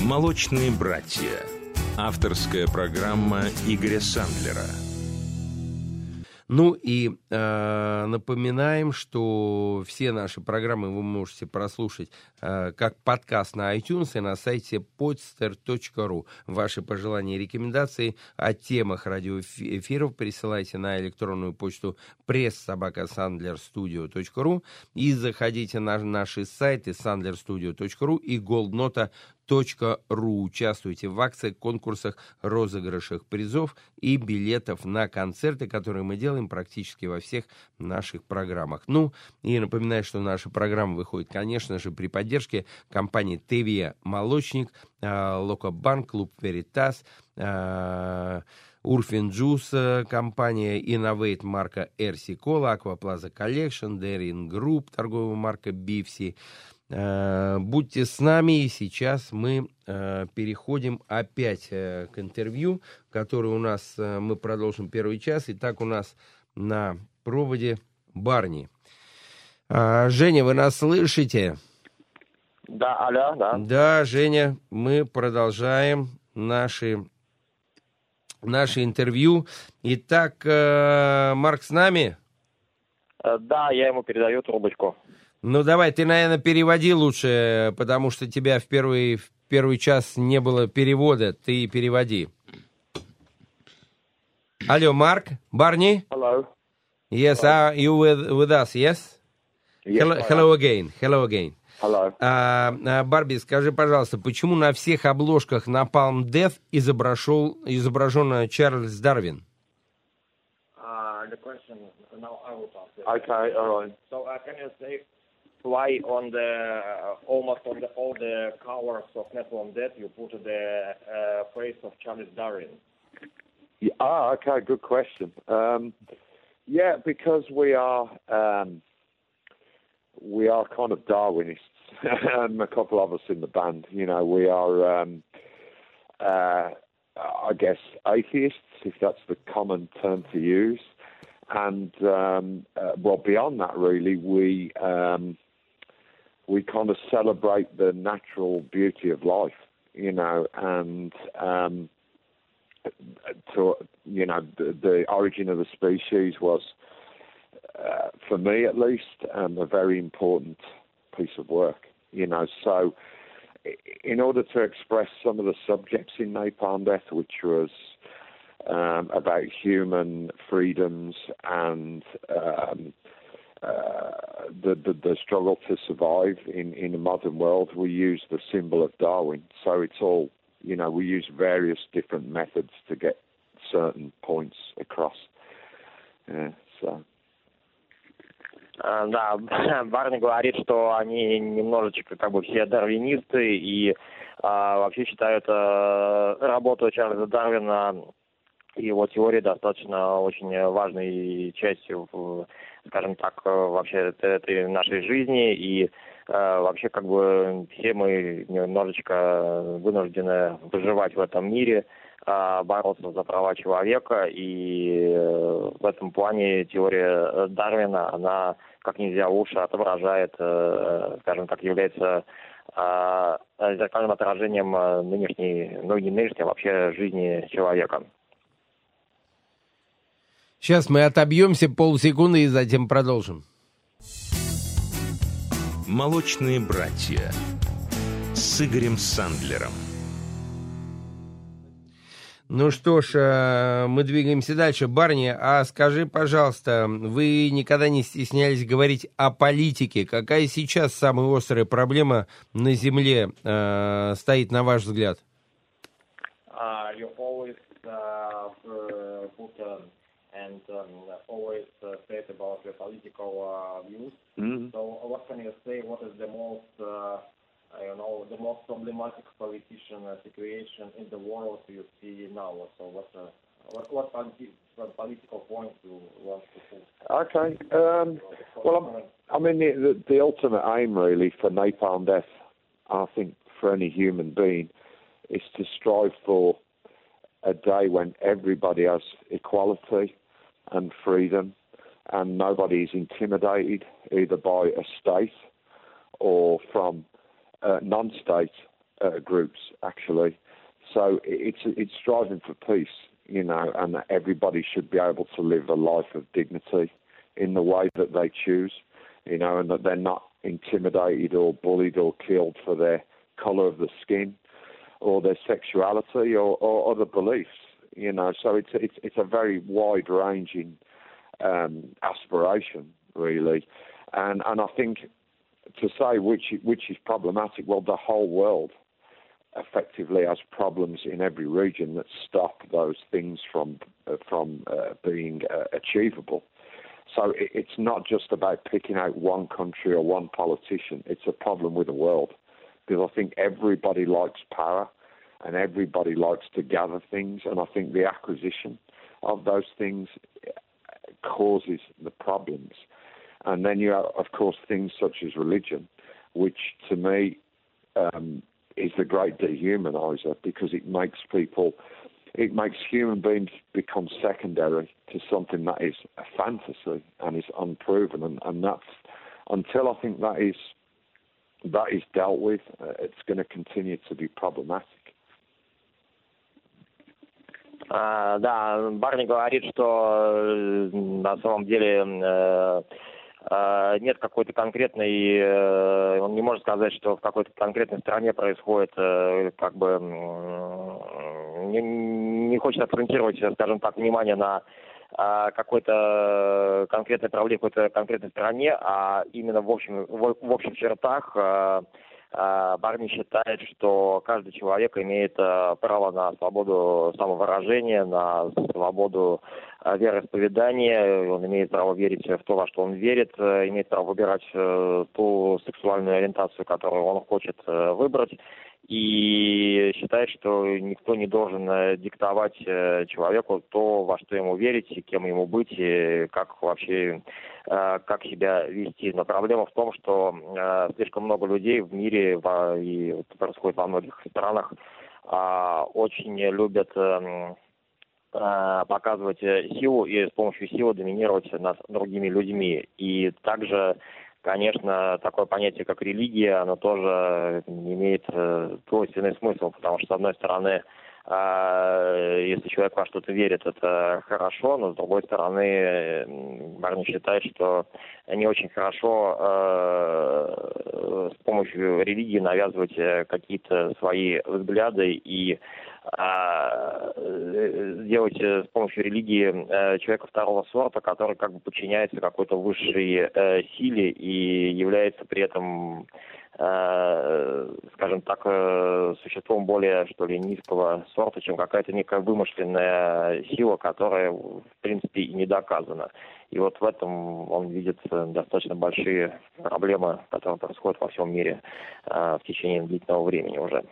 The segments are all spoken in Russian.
«Молочные братья». Авторская программа Игоря Сандлера – ну и э, напоминаем, что все наши программы вы можете прослушать э, как подкаст на iTunes и на сайте podster.ru. Ваши пожелания и рекомендации о темах радиоэфиров присылайте на электронную почту пресс-собака-сандlerstudio.ru и заходите на наши сайты sandlerstudio.ru и goldnota ру. Участвуйте в акциях, конкурсах, розыгрышах призов и билетов на концерты, которые мы делаем практически во всех наших программах. Ну, и напоминаю, что наша программа выходит, конечно же, при поддержке компании «Тевия Молочник», а, Локобанк, Клуб «Веритас», а, Урфин Джус, компания Innovate марка RC Cola, Акваплаза Collection, Дерин Групп, торговая марка Бивси, Э, будьте с нами, и сейчас мы э, переходим опять э, к интервью, которое у нас, мы продолжим первый час. Итак, у нас на проводе Барни. Женя, вы нас слышите? Да, алло, да. Да, Женя, мы продолжаем наши, наше интервью. Итак, Марк с нами? Да, я ему передаю трубочку. Ну давай, ты, наверное, переводи лучше, потому что тебя в первый, в первый час не было перевода. Ты переводи. Алло, Марк, Барни? Hello. Yes, are you with, with us, yes? yes hello, hello again, hello again. Hello. А, а, Барби, скажи, пожалуйста, почему на всех обложках на Palm Death изображен, изображен Чарльз Дарвин? Uh, the question, now I will answer. Okay, all right. So uh, can you say why on the uh, almost on the all the covers of Nepal Dead you put the uh, face of Charles Darwin? Yeah, ah, okay, good question. Um, yeah, because we are um, we are kind of Darwinists, and a couple of us in the band. You know, we are, um, uh, I guess, atheists, if that's the common term to use. And um, uh, well, beyond that, really, we um, we kind of celebrate the natural beauty of life, you know, and um, to you know the, the, origin of the species was, uh, for me at least, um, a very important piece of work, you know. So, in order to express some of the subjects in Napalm Death, which was um, about human freedoms and um, uh, the, the, the struggle to survive in in a modern world, we use the symbol of Darwin. So it's all you know. We use various different methods to get certain points across. Yeah, so. Да, Барни говорит, что они немножечко как бы все дарвинисты и а, вообще считают а, работу Чарльза Дарвина и его теории достаточно очень важной частью скажем так, вообще этой нашей жизни и э, вообще как бы все мы немножечко вынуждены выживать в этом мире, э, бороться за права человека, и э, в этом плане теория Дарвина, она как нельзя лучше отображает, скажем так, является зеркальным отражением нынешней, ну не нынешней, а вообще жизни человека. Сейчас мы отобьемся полсекунды и затем продолжим. Молочные братья с Игорем Сандлером. Ну что ж, э, мы двигаемся дальше. Барни, а скажи, пожалуйста, вы никогда не стеснялись говорить о политике. Какая сейчас самая острая проблема на Земле э, стоит, на ваш взгляд? Uh, you always, put, and um, always uh, said about the political uh, views. Mm-hmm. So what can you say? What is the most, uh, I don't know, the most problematic politician uh, situation in the world you see now? So what, uh, what, what, politi- what political point you want to put? Okay. Um, well, I'm, I mean, the, the, the ultimate aim really for napalm death, I think, for any human being, is to strive for a day when everybody has equality and freedom, and nobody is intimidated either by a state or from uh, non-state uh, groups actually. So it's it's striving for peace, you know, and that everybody should be able to live a life of dignity in the way that they choose, you know, and that they're not intimidated or bullied or killed for their color of the skin or their sexuality or, or other beliefs, you know. So it's it's it's a very wide ranging um, aspiration, really, and and I think to say which which is problematic, well, the whole world effectively has problems in every region that stop those things from uh, from uh, being uh, achievable. So it, it's not just about picking out one country or one politician. It's a problem with the world because I think everybody likes power and everybody likes to gather things, and I think the acquisition of those things causes the problems. And then you have, of course, things such as religion, which to me um, is the great dehumanizer because it makes people, it makes human beings become secondary to something that is a fantasy and is unproven. And, and that's until I think that is that is dealt with, uh, it's going to continue to be problematic. А, да, Барни говорит, что э, на самом деле э, э, нет какой-то конкретной, э, он не может сказать, что в какой-то конкретной стране происходит, как бы, не, не хочет акцентировать, скажем так, внимание на какой-то конкретной проблеме, какой-то конкретной стране, а именно в, общем, в, в общих чертах Барни считает, что каждый человек имеет право на свободу самовыражения, на свободу вероисповедания, он имеет право верить в то, во что он верит, имеет право выбирать ту сексуальную ориентацию, которую он хочет выбрать и считает, что никто не должен э, диктовать э, человеку то, во что ему верить, кем ему быть, и как вообще э, как себя вести. Но проблема в том, что слишком много людей в мире, и это происходит во многих странах, а, очень любят эм, показывать силу и с помощью силы доминировать над другими людьми. И также конечно, такое понятие, как религия, оно тоже имеет э, двойственный смысл, потому что, с одной стороны, э, если человек во что-то верит, это хорошо, но с другой стороны, Барни считает, что не очень хорошо э, с помощью религии навязывать э, какие-то свои взгляды и а, делать э, с помощью религии э, человека второго сорта, который как бы подчиняется какой-то высшей э, силе и является при этом, скажем так, существом более, что ли, низкого сорта, чем какая-то некая вымышленная сила, которая, в принципе, и не доказана. И вот в этом он видит достаточно большие проблемы, которые происходят во всем мире в течение длительного времени уже.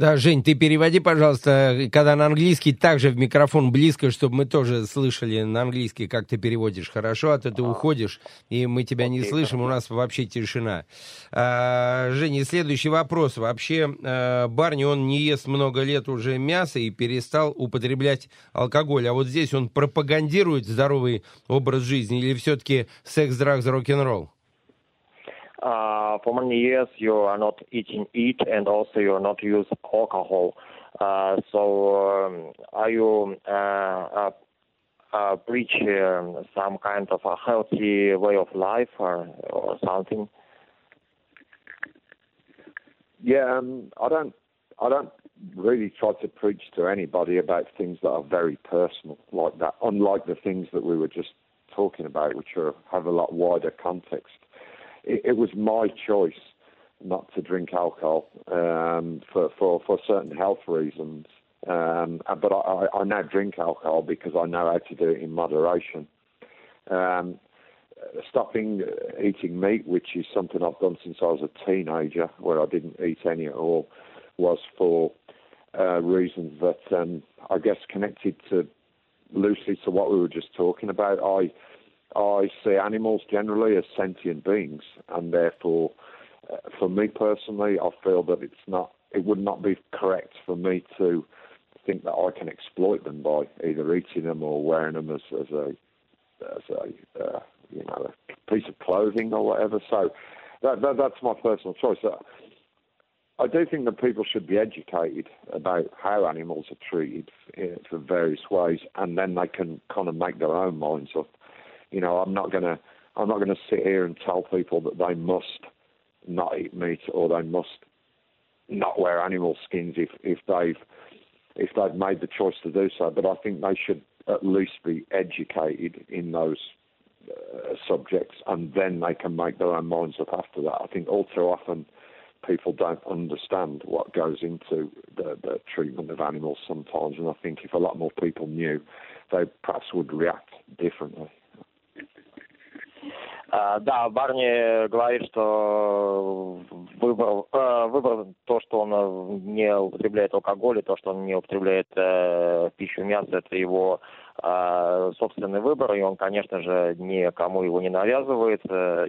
Да, Жень, ты переводи, пожалуйста, когда на английский, также в микрофон близко, чтобы мы тоже слышали на английский, как ты переводишь. Хорошо, а то ты уходишь, и мы тебя не слышим, у нас вообще тишина. А, Женя, следующий вопрос. Вообще, а, Барни, он не ест много лет уже мясо и перестал употреблять алкоголь. А вот здесь он пропагандирует здоровый образ жизни или все-таки секс, драгс, рок-н-ролл? Uh, for many years you are not eating eat and also you are not use alcohol. Uh, so um, are you uh, uh, uh preach um, some kind of a healthy way of life or, or something? Yeah, um, I don't. I don't really try to preach to anybody about things that are very personal like that. Unlike the things that we were just talking about, which are have a lot wider context it, it was my choice not to drink alcohol um, for, for, for certain health reasons. Um, but I, I now drink alcohol because I know how to do it in moderation. Um, stopping eating meat, which is something I've done since I was a teenager, where I didn't eat any at all, was for uh, reasons that um, I guess connected to loosely to what we were just talking about. I I see animals generally as sentient beings, and therefore, uh, for me personally, I feel that it's not, it would not be correct for me to think that I can exploit them by either eating them or wearing them as, as a, as a, uh, you know, a piece of clothing or whatever. So that, that that's my personal choice. Uh, I do think that people should be educated about how animals are treated uh, for various ways, and then they can kind of make their own minds up. You know, I'm not gonna I'm not gonna sit here and tell people that they must not eat meat or they must not wear animal skins if if they've if they've made the choice to do so. But I think they should at least be educated in those uh, subjects, and then they can make their own minds up after that. I think all too often people don't understand what goes into the, the treatment of animals sometimes, and I think if a lot more people knew, they perhaps would react differently. Uh, да, Барни говорит, что выбор, uh, выбор то, что он не употребляет алкоголь, и то, что он не употребляет uh, пищу мясо, это его собственный выбор, и он, конечно же, никому его не навязывает,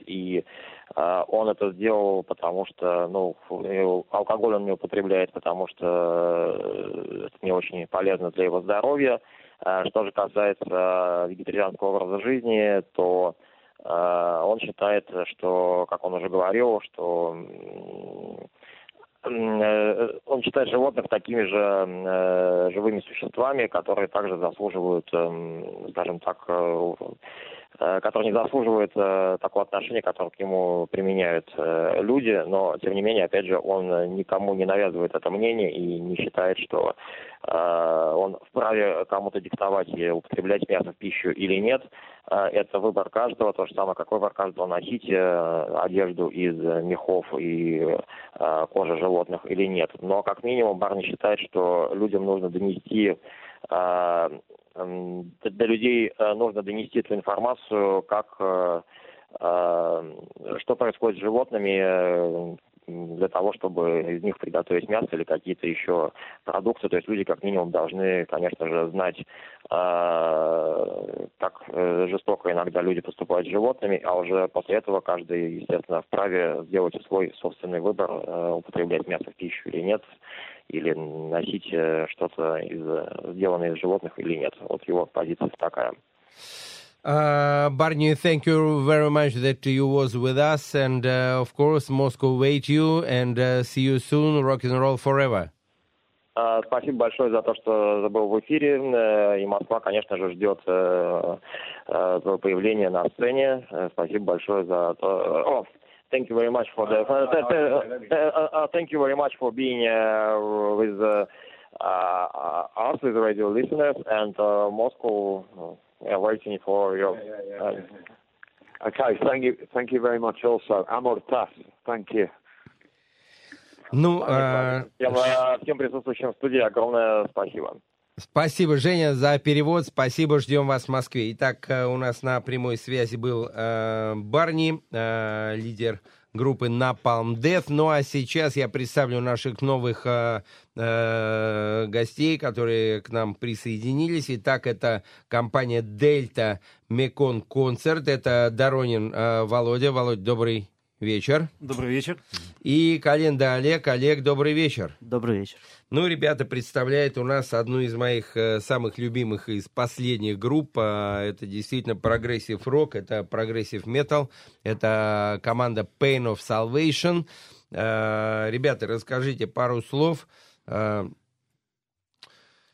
и он это сделал, потому что, ну, алкоголь он не употребляет, потому что это не очень полезно для его здоровья. Что же касается вегетарианского образа жизни, то он считает, что, как он уже говорил, что Э, он считает животных такими же э, живыми существами, которые также заслуживают, эм, скажем так, э, которые не заслуживают такого отношения, которое к нему применяют люди, но, тем не менее, опять же, он никому не навязывает это мнение и не считает, что он вправе кому-то диктовать употреблять мясо в пищу или нет. Это выбор каждого, то же самое, как выбор каждого носить одежду из мехов и кожи животных или нет. Но, как минимум, Барни считает, что людям нужно донести до людей нужно донести эту информацию, как что происходит с животными, для того, чтобы из них приготовить мясо или какие-то еще продукты. То есть люди как минимум должны, конечно же, знать, э, как э, жестоко иногда люди поступают с животными, а уже после этого каждый, естественно, вправе сделать свой собственный выбор, э, употреблять мясо в пищу или нет, или носить что-то из, сделанное из животных или нет. Вот его позиция такая. Uh, Barney, thank you very much that you was with us, and uh, of course, Moscow wait you, and uh, see you soon. Rock and roll forever. Uh, спасибо большое за то, что был в эфире. Uh, и Москва, конечно же, ждет uh, твоего появления на сцене. Спасибо большое за то. Oh, thank you very much for the. thank you very much for being with us, with radio listeners, and Moscow. yeah, waiting for your. Yeah, yeah, uh, okay, thank you, thank you very much. Also, Amor Tas, thank you. Ну, а... всем, всем присутствующим в студии огромное спасибо. Спасибо, Женя, за перевод. Спасибо, ждем вас в Москве. Итак, э, у нас на прямой связи был э, Барни, э, лидер группы Napalm Death. Ну а сейчас я представлю наших новых э, э, гостей, которые к нам присоединились. Итак, это компания Delta Mekon Concert. Это Доронин э, Володя. Володь, добрый вечер. Добрый вечер. И Календа Олег. Олег, добрый вечер. Добрый вечер. Ну, ребята представляют у нас одну из моих э, самых любимых из последних групп. Э, это действительно прогрессив рок, это прогрессив метал, это команда Pain of Salvation. Э, ребята, расскажите пару слов.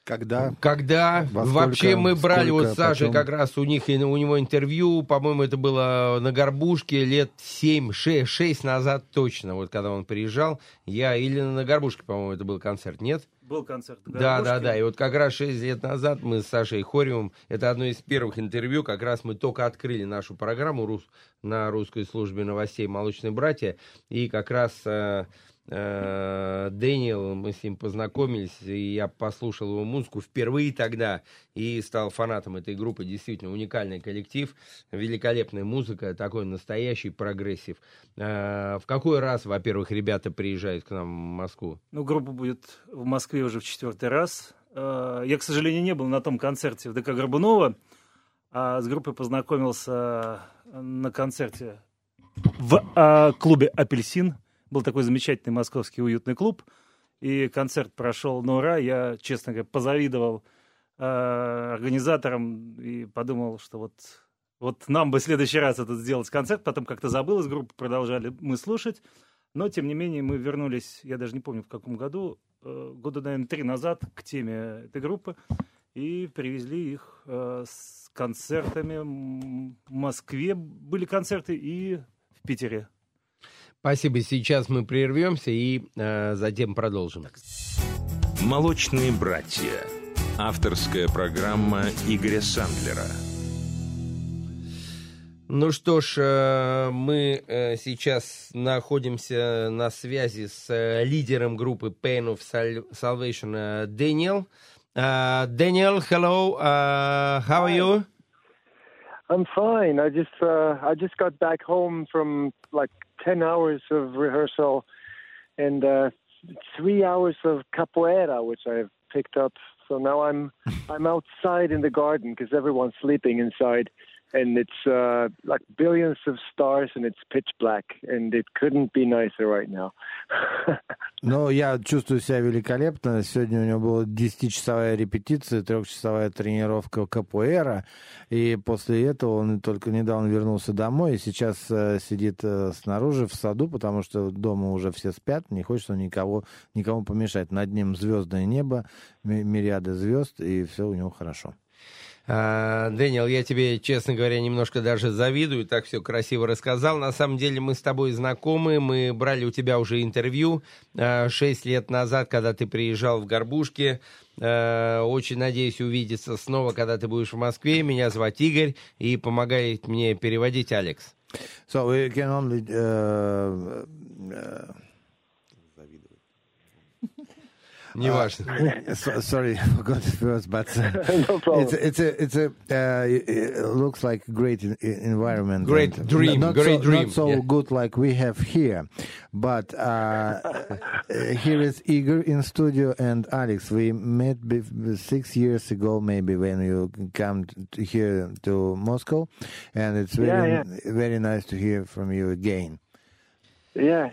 Когда? Когда? Во Вообще мы брали сколько, вот Саши как раз у них у него интервью, по-моему, это было на Горбушке лет 7, 6, 6 назад точно, вот когда он приезжал. Я или на Горбушке, по-моему, это был концерт, нет? Был концерт. Да, да, да. И вот как раз 6 лет назад мы с Сашей Хориумом, это одно из первых интервью, как раз мы только открыли нашу программу рус, на русской службе новостей «Молочные братья», и как раз Э, Дэниел, мы с ним познакомились, и я послушал его музыку впервые тогда и стал фанатом этой группы. Действительно, уникальный коллектив, великолепная музыка, такой настоящий прогрессив. Э, в какой раз, во-первых, ребята приезжают к нам в Москву? Ну, группа будет в Москве уже в четвертый раз. Э, я, к сожалению, не был на том концерте в ДК Горбунова, а с группой познакомился на концерте в клубе «Апельсин» Был такой замечательный московский уютный клуб, и концерт прошел на ура. Я, честно говоря, позавидовал э, организаторам и подумал, что вот, вот нам бы в следующий раз этот сделать концерт. Потом как-то забыл из группы, продолжали мы слушать. Но, тем не менее, мы вернулись, я даже не помню в каком году, э, года, наверное, три назад к теме этой группы и привезли их э, с концертами. В Москве были концерты и в Питере. Спасибо. Сейчас мы прервемся и э, затем продолжим. Молочные братья. Авторская программа Игоря Сандлера. Ну что ж, э, мы э, сейчас находимся на связи с э, лидером группы Pain of Salvation Дэниел. Дэниел, hello, uh, how are you? I'm fine. I just uh, I just got back home from like ten hours of rehearsal and uh, three hours of capoeira, which I've picked up. So now I'm I'm outside in the garden because everyone's sleeping inside and it's uh, like billions of stars, and it's pitch black, and it couldn't be nicer right now. Ну, я чувствую себя великолепно. Сегодня у него была 10-часовая репетиция, трехчасовая тренировка капуэра, и после этого он только недавно вернулся домой, и сейчас э, сидит э, снаружи в саду, потому что дома уже все спят, не хочет он никого, никому помешать. Над ним звездное небо, мириады звезд, и все у него хорошо. А, Дэниел, я тебе, честно говоря, немножко даже завидую, так все красиво рассказал. На самом деле мы с тобой знакомы, мы брали у тебя уже интервью а, шесть лет назад, когда ты приезжал в Горбушки. А, очень надеюсь увидеться снова, когда ты будешь в Москве. Меня зовут Игорь, и помогает мне переводить Алекс. So we can only uh, uh... Неважно. Uh, so, sorry, I forgot the first, but uh, no problem. It's a, it's a, it's a uh, it looks like great in, environment. Great dream, not great so, dream. Not so yeah. good like we have here, but uh, here is Igor in studio and Alex. We met six years ago, maybe when you come to here to Moscow, and it's very yeah, yeah. very nice to hear from you again. Yeah.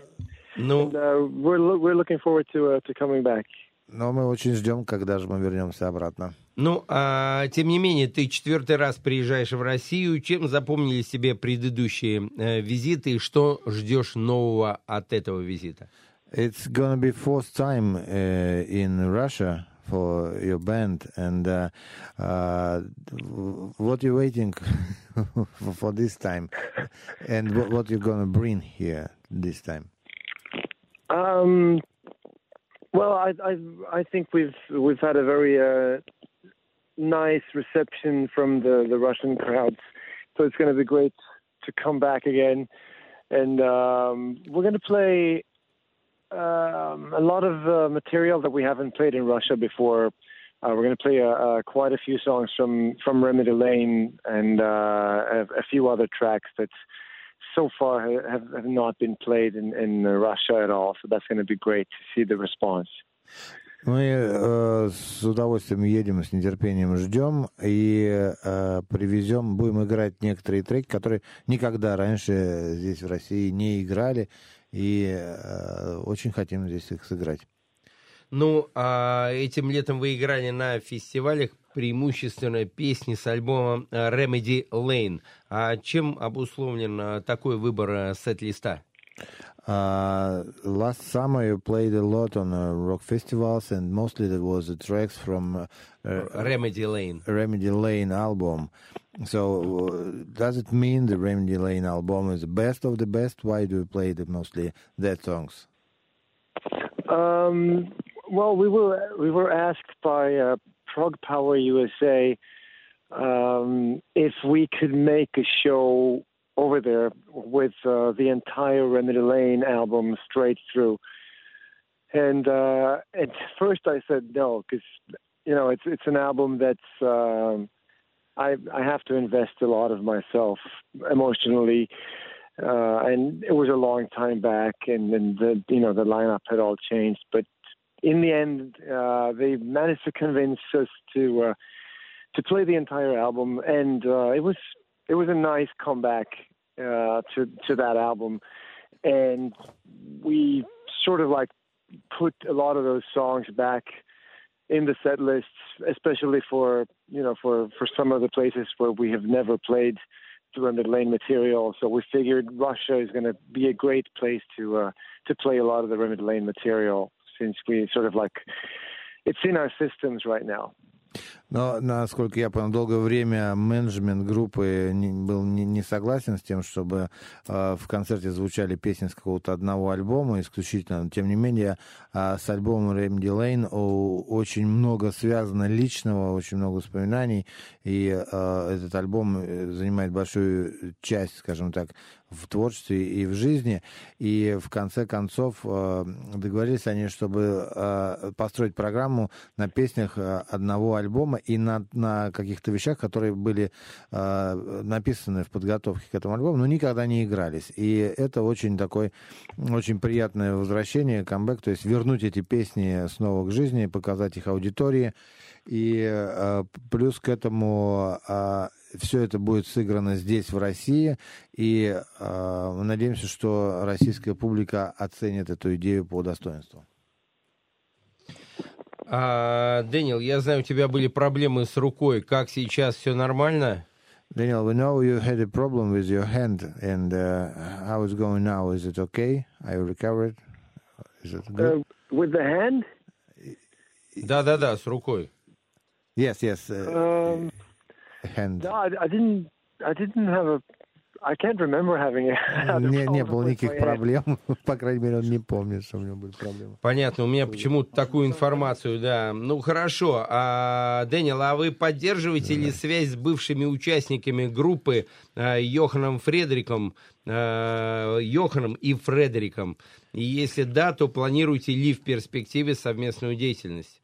No, and, uh, we're we're looking forward to uh, to coming back. Но мы очень ждем, когда же мы вернемся обратно. Ну, а, тем не менее, ты четвертый раз приезжаешь в Россию. Чем запомнили себе предыдущие э, визиты и что ждешь нового от этого визита? It's gonna be fourth time uh, in Russia for your band, and uh, uh, what you waiting for this time, and what, what you're gonna bring here this time? Um, Well, I, I, I think we've we've had a very uh, nice reception from the the Russian crowds, so it's going to be great to come back again, and um, we're going to play um, a lot of uh, material that we haven't played in Russia before. Uh, we're going to play uh, quite a few songs from from Remedy Lane and uh, a, a few other tracks that so far have, have not been played in, in Russia at all. So that's going to be great to see the response. Мы э, с удовольствием едем, с нетерпением ждем и э, привезем, будем играть некоторые треки, которые никогда раньше здесь в России не играли, и э, очень хотим здесь их сыграть. Ну, а этим летом вы играли на фестивалях преимущественно песни с альбома э, Remedy Lane. А чем обусловлен э, такой выбор э, сет-листа? Uh, last summer you played a lot on uh, rock festivals and mostly there was the tracks from uh, Remedy Lane. Remedy Lane album. So does it mean the Remedy Lane album is the best of the best? Why do you play the mostly that songs? Um, well, we were we were asked by Prog Power USA um, if we could make a show over there with uh, the entire Remedy Lane album straight through. And uh, at first I said no because you know it's it's an album that's um, I I have to invest a lot of myself emotionally. Uh, and it was a long time back, and, and the you know the lineup had all changed. But in the end, uh, they managed to convince us to uh, to play the entire album, and uh, it was it was a nice comeback uh, to to that album, and we sort of like put a lot of those songs back in the set lists, especially for you know for for some of the places where we have never played Remedy Lane material. So we figured Russia is going to be a great place to uh, to play a lot of the Remedy Lane material since we sort of like it's in our systems right now. Но, насколько я понял, долгое время менеджмент группы не, был не, не согласен с тем, чтобы э, в концерте звучали песни с какого-то одного альбома исключительно. Но, тем не менее, э, с альбомом Ремди Лейн очень много связано личного, очень много воспоминаний, и э, этот альбом занимает большую часть, скажем так, в творчестве и в жизни. И в конце концов э, договорились они, чтобы э, построить программу на песнях э, одного альбома и на, на каких-то вещах, которые были написаны в подготовке к этому альбому, но никогда не игрались. И это очень такой, очень приятное возвращение, камбэк, то есть вернуть эти песни снова к жизни, показать их аудитории. И плюс к этому все это будет сыграно здесь, в России, и э, мы надеемся, что российская публика оценит эту идею по достоинству. А, Дэниел, я знаю, у тебя были проблемы с рукой. Как сейчас все нормально? Daniel, we know you had a problem with your hand, and uh, how is going now? Is it okay? Are you recovered? Is it good? Uh, with the hand? Да, да, да, с рукой. Yes, yes. Uh, um, hand? No, I, I didn't. I didn't have a. I can't remember having it. Не, не было никаких проблем. По крайней мере, он не помнит, что у него были проблемы. Понятно. У меня почему-то такую информацию, да. Ну, хорошо. А, Дэниел, а вы поддерживаете ли связь с бывшими участниками группы а, Йоханом Фредериком, а, Йоханом и Фредериком? И если да, то планируете ли в перспективе совместную деятельность?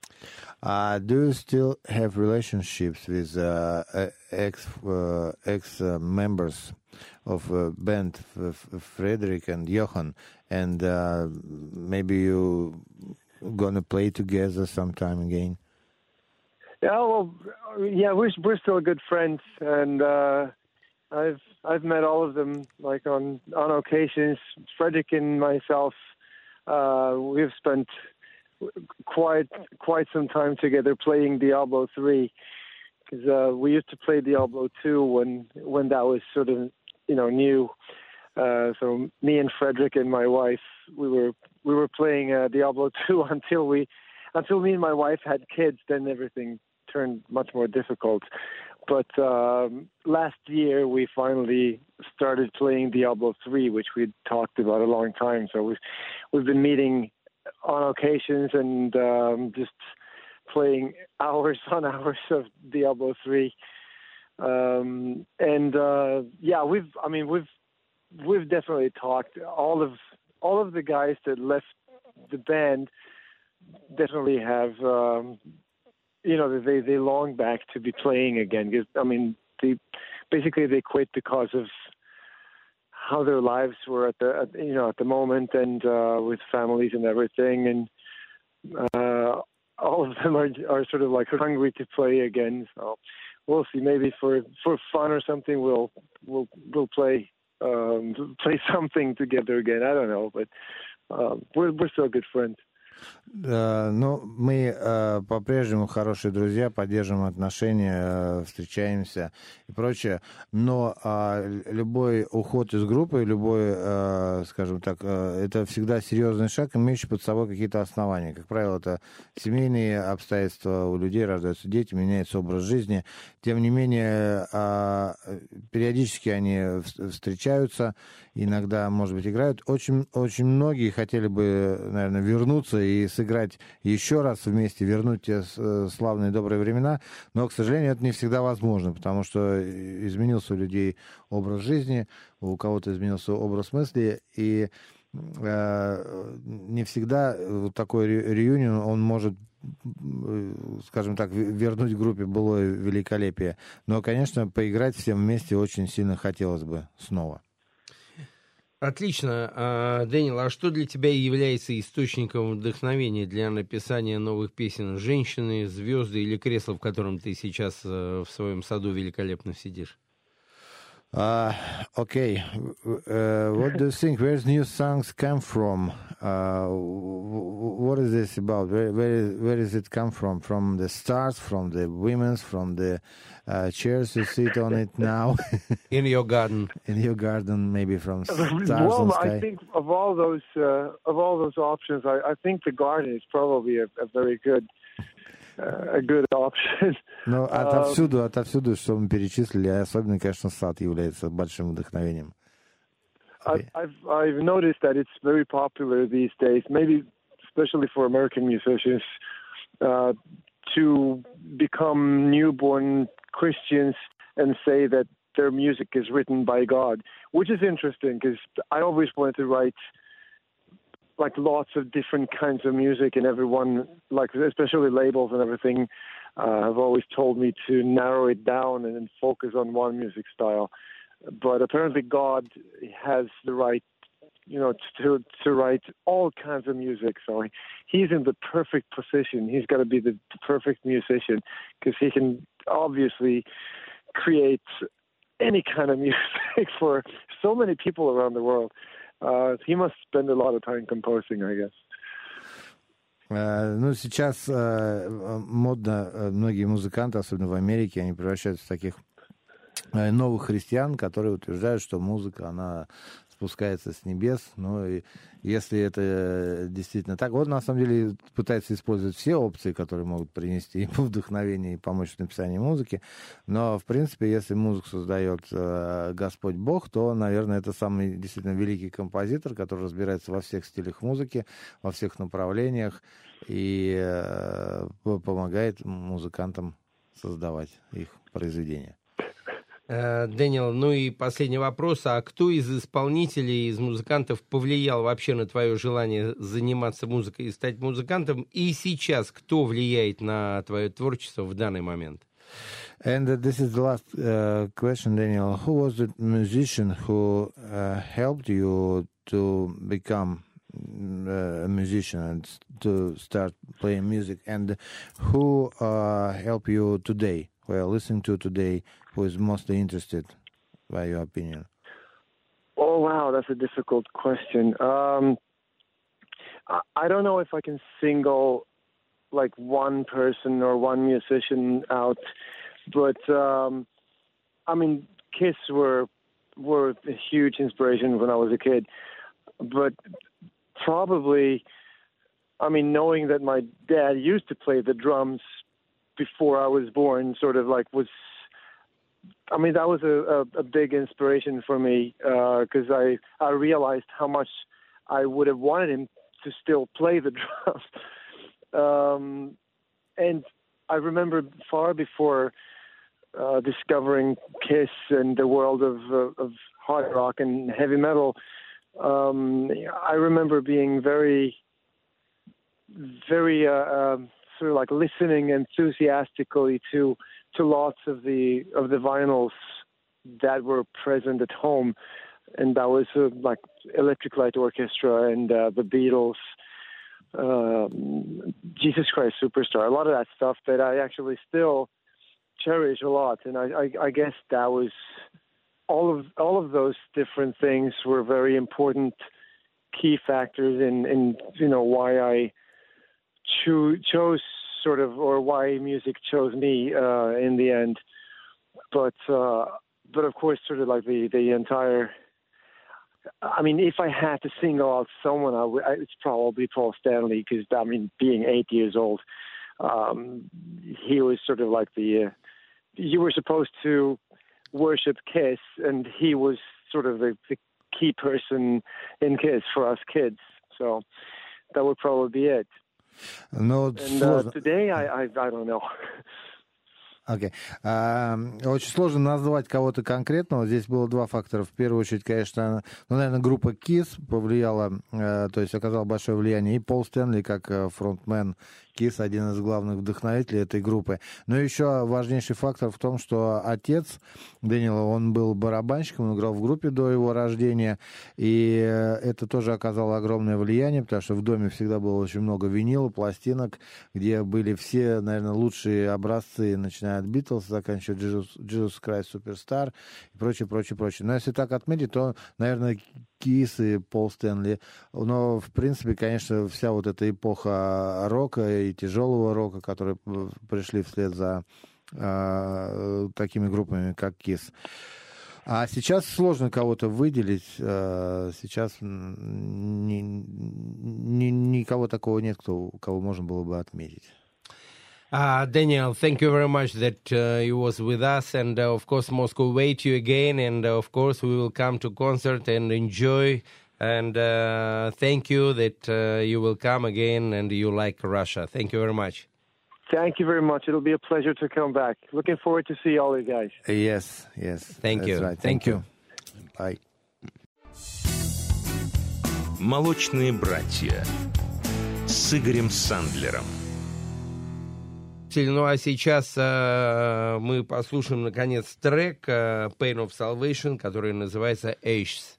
Uh, do you still have relationships with uh, ex uh, ex uh, members of uh, band Frederick and Johan, and uh, maybe you gonna play together sometime again? Yeah, well, yeah, we're we're still good friends, and I've I've met all of them like on on occasions. Frederick and myself, we've spent quite quite some time together playing Diablo three because uh, we used to play Diablo two when when that was sort of you know new. Uh, so me and Frederick and my wife we were we were playing uh, Diablo two until we until me and my wife had kids. Then everything turned much more difficult. But um, last year we finally started playing Diablo three, which we'd talked about a long time. So we've we've been meeting on occasions and um, just playing hours on hours of Diablo three. Um, and uh, yeah, we've I mean we've we've definitely talked. All of all of the guys that left the band definitely have um, you know they they long back to be playing again. I mean they basically they quit because of how their lives were at the at, you know at the moment and uh, with families and everything. And uh, all of them are are sort of like hungry to play again. So we'll see. Maybe for for fun or something we'll we'll we'll play um, play something together again. I don't know. But um, we're we're still good friends Ну, мы э, по-прежнему хорошие друзья, поддерживаем отношения, э, встречаемся и прочее. Но а, любой уход из группы, любой, э, скажем так, это всегда серьезный шаг, имеющий под собой какие-то основания. Как правило, это семейные обстоятельства, у людей рождаются дети, меняется образ жизни. Тем не менее, периодически они встречаются, иногда, может быть, играют. Очень, очень многие хотели бы, наверное, вернуться и сыграть еще раз вместе, вернуть те э, славные добрые времена, но, к сожалению, это не всегда возможно, потому что изменился у людей образ жизни, у кого-то изменился образ мысли, и э, не всегда вот такой реюнион, он может скажем так, вернуть группе былое великолепие. Но, конечно, поиграть всем вместе очень сильно хотелось бы снова. Отлично. А, Дэниел, а что для тебя является источником вдохновения для написания новых песен? Женщины, звезды или кресло, в котором ты сейчас э, в своем саду великолепно сидишь? Uh, okay. Uh, what do you think? Where's new songs come from? Uh, what is this about? Where, where, where does it come from? From the stars, from the women's, from the uh, chairs you sit on it now? In your garden. In your garden, maybe from stars well, and sky. I think of all those uh, of all those options, I, I think the garden is probably a, a very good a good option. Ну, Um, отовсюду, отовсюду, что мы перечислили, а особенно, конечно, сад является большим вдохновением. I've, I've I've noticed that it's very popular these days, maybe especially for American musicians, uh, to become newborn Christians and say that their music is written by God, which is interesting because I always wanted to write like lots of different kinds of music, and everyone, like especially labels and everything, uh, have always told me to narrow it down and focus on one music style. But apparently, God has the right, you know, to to write all kinds of music. So he's in the perfect position. He's got to be the, perfect musician because he can obviously create any kind of music for so many people around the world. Uh, he must spend a lot of time composing, I guess. Э, Ну, сейчас э, модно, э, многие музыканты, особенно в Америке, они превращаются в таких новых христиан, которые утверждают, что музыка, она спускается с небес. Ну, и если это действительно так, вот на самом деле пытается использовать все опции, которые могут принести ему вдохновение и помочь в написании музыки. Но, в принципе, если музыку создает э, Господь Бог, то, наверное, это самый действительно великий композитор, который разбирается во всех стилях музыки, во всех направлениях и э, по- помогает музыкантам создавать их произведения. Э, Дэниел, ну и последний вопрос. А кто из исполнителей, из музыкантов повлиял вообще на твое желание заниматься музыкой и стать музыкантом? И сейчас кто влияет на твое творчество в данный момент? And uh, this is the last uh, question, Daniel. Who was the musician who uh, helped you to become uh, a musician and to start playing music? And who uh, helped you today, who are listening to today, who is mostly interested, by your opinion? Oh wow, that's a difficult question. Um, I, don't know if I can single like one person or one musician out, but um, I mean, Kiss were were a huge inspiration when I was a kid. But probably, I mean, knowing that my dad used to play the drums before I was born, sort of like was I mean, that was a, a, a big inspiration for me because I I realized how much I would have wanted him to still play the drums. Um, and I remember far before uh, discovering Kiss and the world of uh, of hard rock and heavy metal. Um, I remember being very, very uh, um sort of like listening enthusiastically to to lots of the of the vinyls that were present at home, and that was uh, like Electric Light Orchestra and uh, the Beatles, um, Jesus Christ Superstar, a lot of that stuff that I actually still cherish a lot, and I, I, I guess that was all of all of those different things were very important key factors in in you know why I cho- chose sort of or why music chose me uh, in the end. But uh, but of course, sort of like the the entire. I mean, if I had to single out someone, I would, it's probably Paul Stanley because I mean, being eight years old, um, he was sort of like the. Uh, you were supposed to worship Kiss, and he was sort of the, the key person in Kiss for us kids. So that would probably be it. Ну, вот And uh, сложно. today, I, I I don't know. Окей. А, Очень сложно назвать кого-то конкретного. Здесь было два фактора. В первую очередь, конечно, ну, наверное, группа KISS повлияла, э, то есть оказала большое влияние. И Пол Стэнли, как э, фронтмен KISS, один из главных вдохновителей этой группы. Но еще важнейший фактор в том, что отец Дэниела, он был барабанщиком, он играл в группе до его рождения. И это тоже оказало огромное влияние, потому что в доме всегда было очень много винила, пластинок, где были все, наверное, лучшие образцы, начиная от Битлз, заканчивая Jesus, Jesus Christ Superstar и прочее, прочее, прочее. Но если так отметить, то, наверное, Кис и Пол Стэнли. Но, в принципе, конечно, вся вот эта эпоха рока и тяжелого рока, которые пришли вслед за э, такими группами, как Кис. А сейчас сложно кого-то выделить. Сейчас ни, ни, никого такого нет, кто, кого можно было бы отметить. Uh, Daniel, thank you very much that uh, you was with us, and uh, of course Moscow wait you again, and of course we will come to concert and enjoy. And thank you that you will come again, and you like Russia. Thank you very much. Thank you very much. It'll be a pleasure to come back. Looking forward to see all you guys. Yes, yes. Thank you. Right. Thank, Thank you. Bye. Молочные братья с Игорем Сандлером. Ну а сейчас э, мы послушаем наконец трек э, Pain of Salvation, который называется Ashes.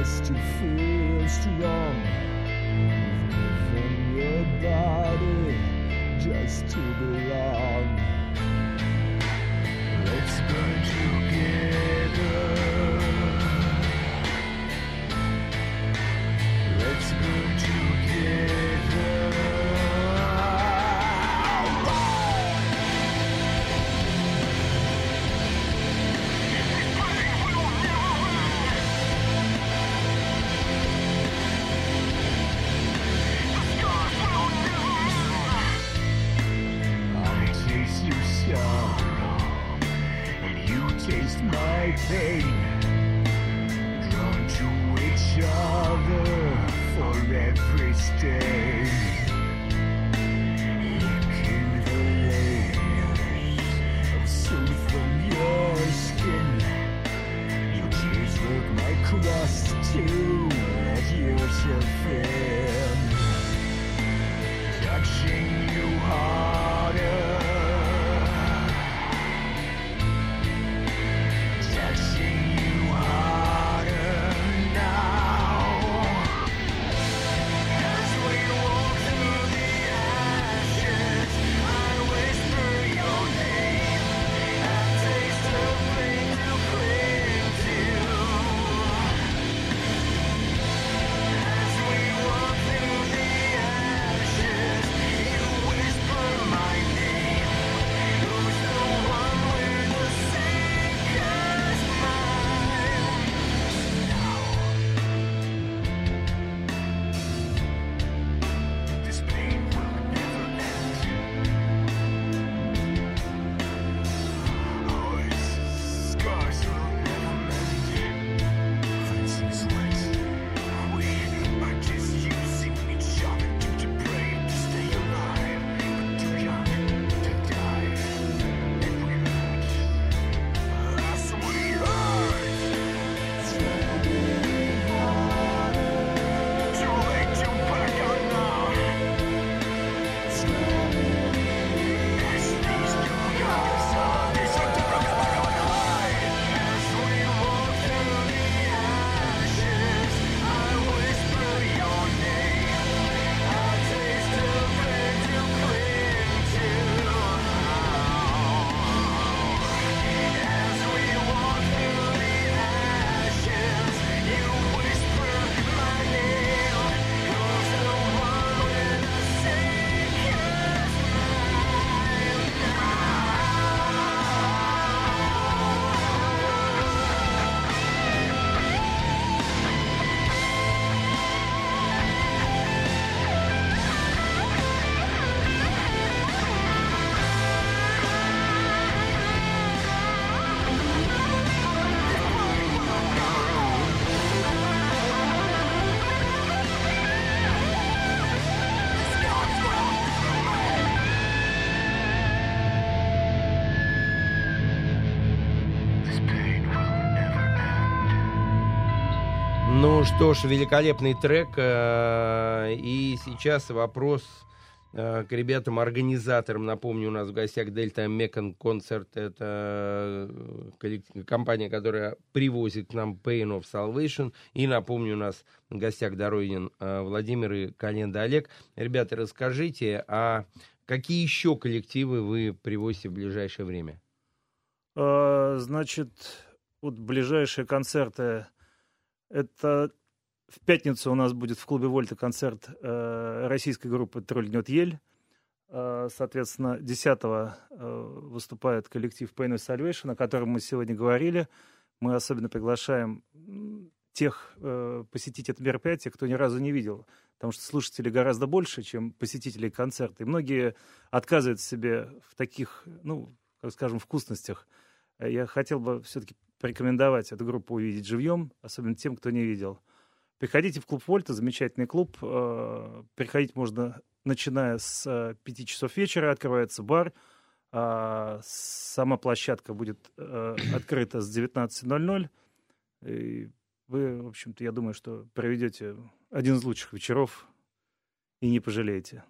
just to feel strong. You've given your body just to belong. Let's burn together. Что ж, великолепный трек. Э, и сейчас вопрос э, к ребятам-организаторам. Напомню, у нас в гостях Дельта Мекон Концерт. Это э, компания, которая привозит к нам Pain of Salvation. И напомню, у нас в гостях Дорогин Владимир и Календа Олег. Ребята, расскажите, а какие еще коллективы вы привозите в ближайшее время? Значит, вот ближайшие концерты это в пятницу у нас будет в клубе Вольта концерт э, российской группы «Тролльнет Ель». Э, соответственно, 10 э, выступает коллектив Pain Salvation, о котором мы сегодня говорили. Мы особенно приглашаем тех э, посетить это мероприятие, кто ни разу не видел, потому что слушателей гораздо больше, чем посетителей концерта. И многие отказывают себе в таких, ну, как скажем, вкусностях. Я хотел бы все-таки порекомендовать эту группу увидеть живьем, особенно тем, кто не видел. Приходите в клуб Вольта, замечательный клуб. Э, приходить можно, начиная с 5 э, часов вечера, открывается бар. А сама площадка будет э, открыта с 19.00. И вы, в общем-то, я думаю, что проведете один из лучших вечеров и не пожалеете.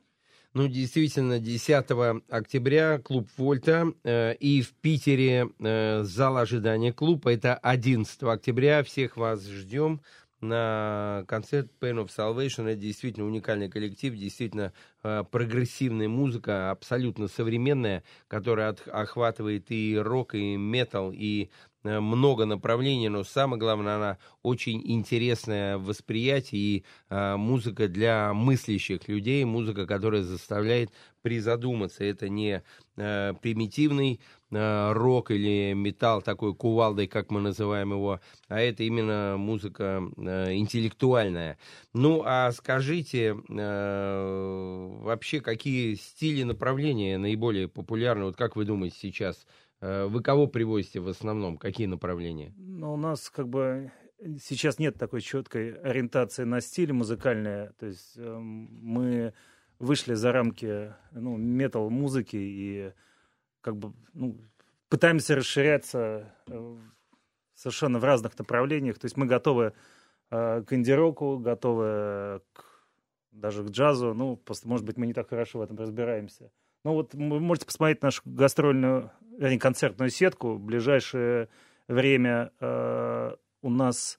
Ну, действительно, 10 октября клуб «Вольта» э, и в Питере э, зал ожидания клуба. Это 11 октября. Всех вас ждем на концерт Pain of Salvation. Это действительно уникальный коллектив, действительно э, прогрессивная музыка, абсолютно современная, которая от, охватывает и рок, и метал, и Э, много направлений, но самое главное, она очень интересное восприятие и э, музыка для мыслящих людей, музыка, которая заставляет призадуматься. Это не э, примитивный рок или металл такой кувалдой, как мы называем его, а это именно музыка э, интеллектуальная. Ну, а скажите, э, вообще, какие стили направления наиболее популярны? Вот как вы думаете сейчас? Э, вы кого привозите в основном? Какие направления? Ну, у нас как бы сейчас нет такой четкой ориентации на стиль музыкальный. То есть э, мы вышли за рамки ну, метал-музыки и как бы ну, пытаемся расширяться э, совершенно в разных направлениях. То есть мы готовы э, к инди-року, готовы к, даже к джазу. Ну, просто, может быть, мы не так хорошо в этом разбираемся. Ну вот вы можете посмотреть нашу гастрольную, вернее, концертную сетку. В ближайшее время э, у нас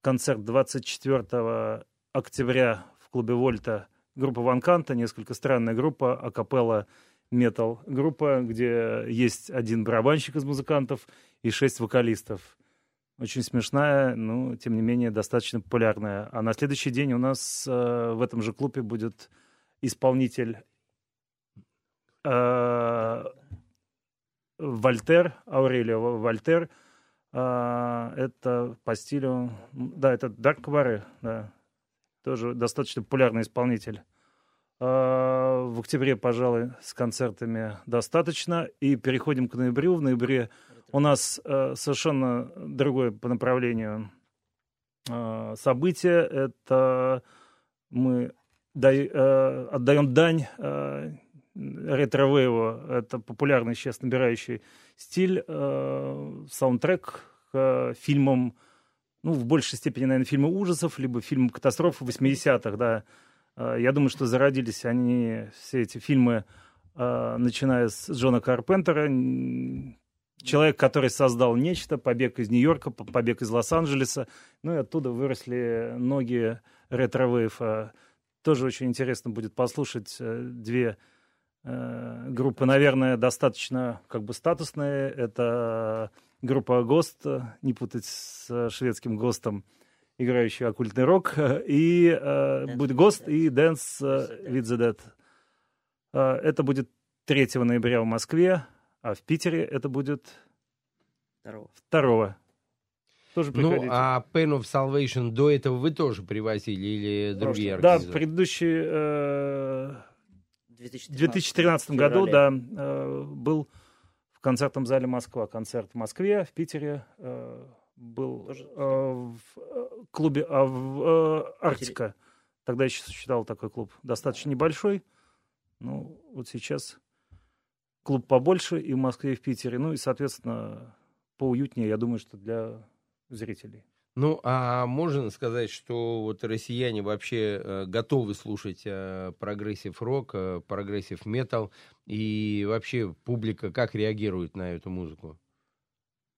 концерт 24 октября в клубе Вольта группа Ванканта, несколько странная группа, акапелла метал группа, где есть один барабанщик из музыкантов и шесть вокалистов. Очень смешная, но, тем не менее, достаточно популярная. А на следующий день у нас э, в этом же клубе будет исполнитель Э, Вольтер, Аурелио Вольтер, э, это по стилю, да, это Дарк Кабаре, да, тоже достаточно популярный исполнитель. Э, в октябре, пожалуй, с концертами достаточно. И переходим к ноябрю. В ноябре у нас совершенно другое по направлению событие. Это мы отдаем дань ретро-вейва. Это популярный сейчас набирающий стиль, саундтрек к фильмам, ну, в большей степени, наверное, фильмы ужасов, либо фильмы катастрофы 80-х, да. Э, я думаю, что зародились они, все эти фильмы, э, начиная с Джона Карпентера, человек, который создал нечто, побег из Нью-Йорка, побег из Лос-Анджелеса, ну и оттуда выросли ноги ретро-вейва. Тоже очень интересно будет послушать э, две Э, группа, наверное, достаточно как бы статусная. Это группа ГОСТ, не путать с шведским ГОСТом, играющий оккультный рок. И э, будет ГОСТ и Dance with the Dead. Э, это будет 3 ноября в Москве, а в Питере это будет 2. 2. Тоже ну, а Pain of Salvation до этого вы тоже привозили или другие Прошлый. Да, предыдущий э, 2013, 2013 году, да, э, был в концертном зале Москва. Концерт в Москве, в Питере э, был Тоже... Э, в клубе а, в Арктика. Тогда еще существовал такой клуб. Достаточно небольшой. Ну, вот сейчас клуб побольше и в Москве, и в Питере. Ну и, соответственно, поуютнее, я думаю, что для зрителей. Ну, а можно сказать, что вот россияне вообще э, готовы слушать э, прогрессив рок, э, прогрессив метал, и вообще публика как реагирует на эту музыку?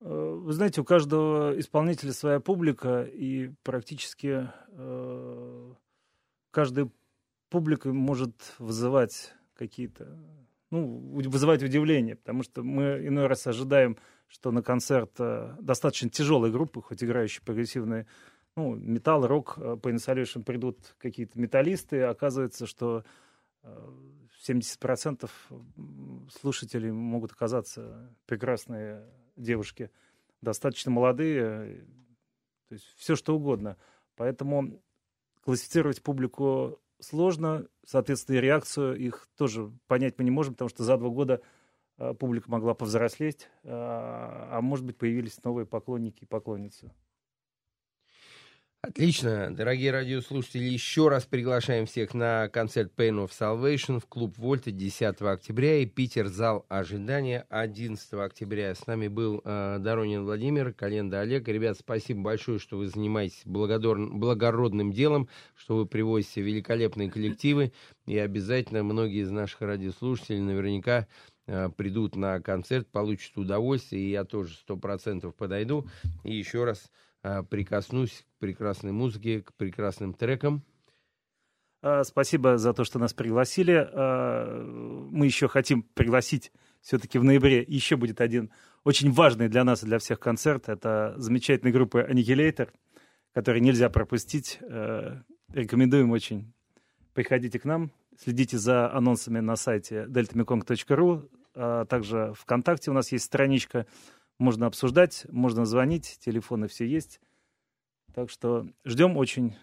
Э, вы знаете, у каждого исполнителя своя публика, и практически э, каждая публика может вызывать какие-то, ну, вызывать удивление, потому что мы иной раз ожидаем что на концерт э, достаточно тяжелой группы, хоть играющие прогрессивные, ну, металл, рок, э, по Insolation придут какие-то металлисты, оказывается, что 70% э, слушателей могут оказаться прекрасные девушки, достаточно молодые, то есть все что угодно. Поэтому классифицировать публику сложно, соответственно, и реакцию их тоже понять мы не можем, потому что за два года Э, публика могла повзрослеть, э, а может быть появились новые поклонники и поклонницы. Отлично, дорогие радиослушатели, еще раз приглашаем всех на концерт Pain of Salvation в клуб Вольта 10 октября и Питер зал ожидания 11 октября. С нами был э, Доронин Владимир, Календа Олег. Ребят, спасибо большое, что вы занимаетесь благодор... благородным делом, что вы привозите великолепные коллективы, и обязательно многие из наших радиослушателей наверняка Э, придут на концерт, получат удовольствие, и я тоже сто процентов подойду. И еще раз прикоснусь к прекрасной музыке, к прекрасным трекам. А, спасибо за то, что нас пригласили. А, мы еще хотим пригласить все-таки в ноябре. Еще будет один очень важный для нас и для всех концерт. Это замечательная группа Annihilator, который нельзя пропустить. Э, рекомендуем очень. Приходите к нам, Следите за анонсами на сайте deltamekong.ru, а также ВКонтакте у нас есть страничка. Можно обсуждать, можно звонить, телефоны все есть. Так что ждем очень.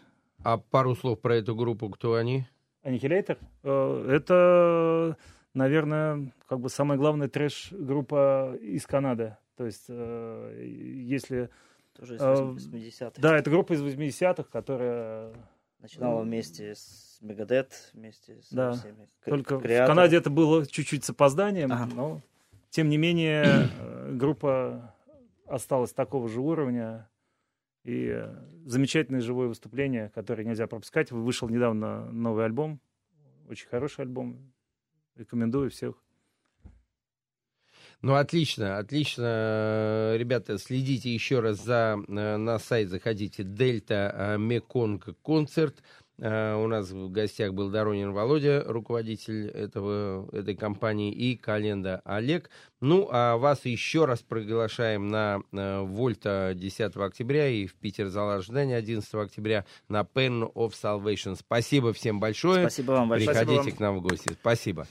А пару слов про эту группу, кто они? Аннихилятор? Э, это, наверное, как бы самая главная трэш-группа из Канады. То есть, э, если... Тоже из 80-х. Э, да, это группа из 80-х, которая... Начинала вместе с Мегадет вместе с да. всеми. Только Креатор. в Канаде это было чуть-чуть с опозданием, ага. но тем не менее э, группа осталась такого же уровня. И э, замечательное живое выступление, которое нельзя пропускать. Вышел недавно новый альбом. Очень хороший альбом. Рекомендую всех. Ну, отлично, отлично. Ребята, следите еще раз за, э, на сайт, заходите Дельта Меконг Концерт. Э, у нас в гостях был Доронин Володя, руководитель этого, этой компании, и Календа Олег. Ну, а вас еще раз приглашаем на э, Вольта 10 октября и в Питер зал ожидания 11 октября на Pen of Salvation. Спасибо всем большое. Спасибо вам большое. Приходите Спасибо к нам в гости. Спасибо.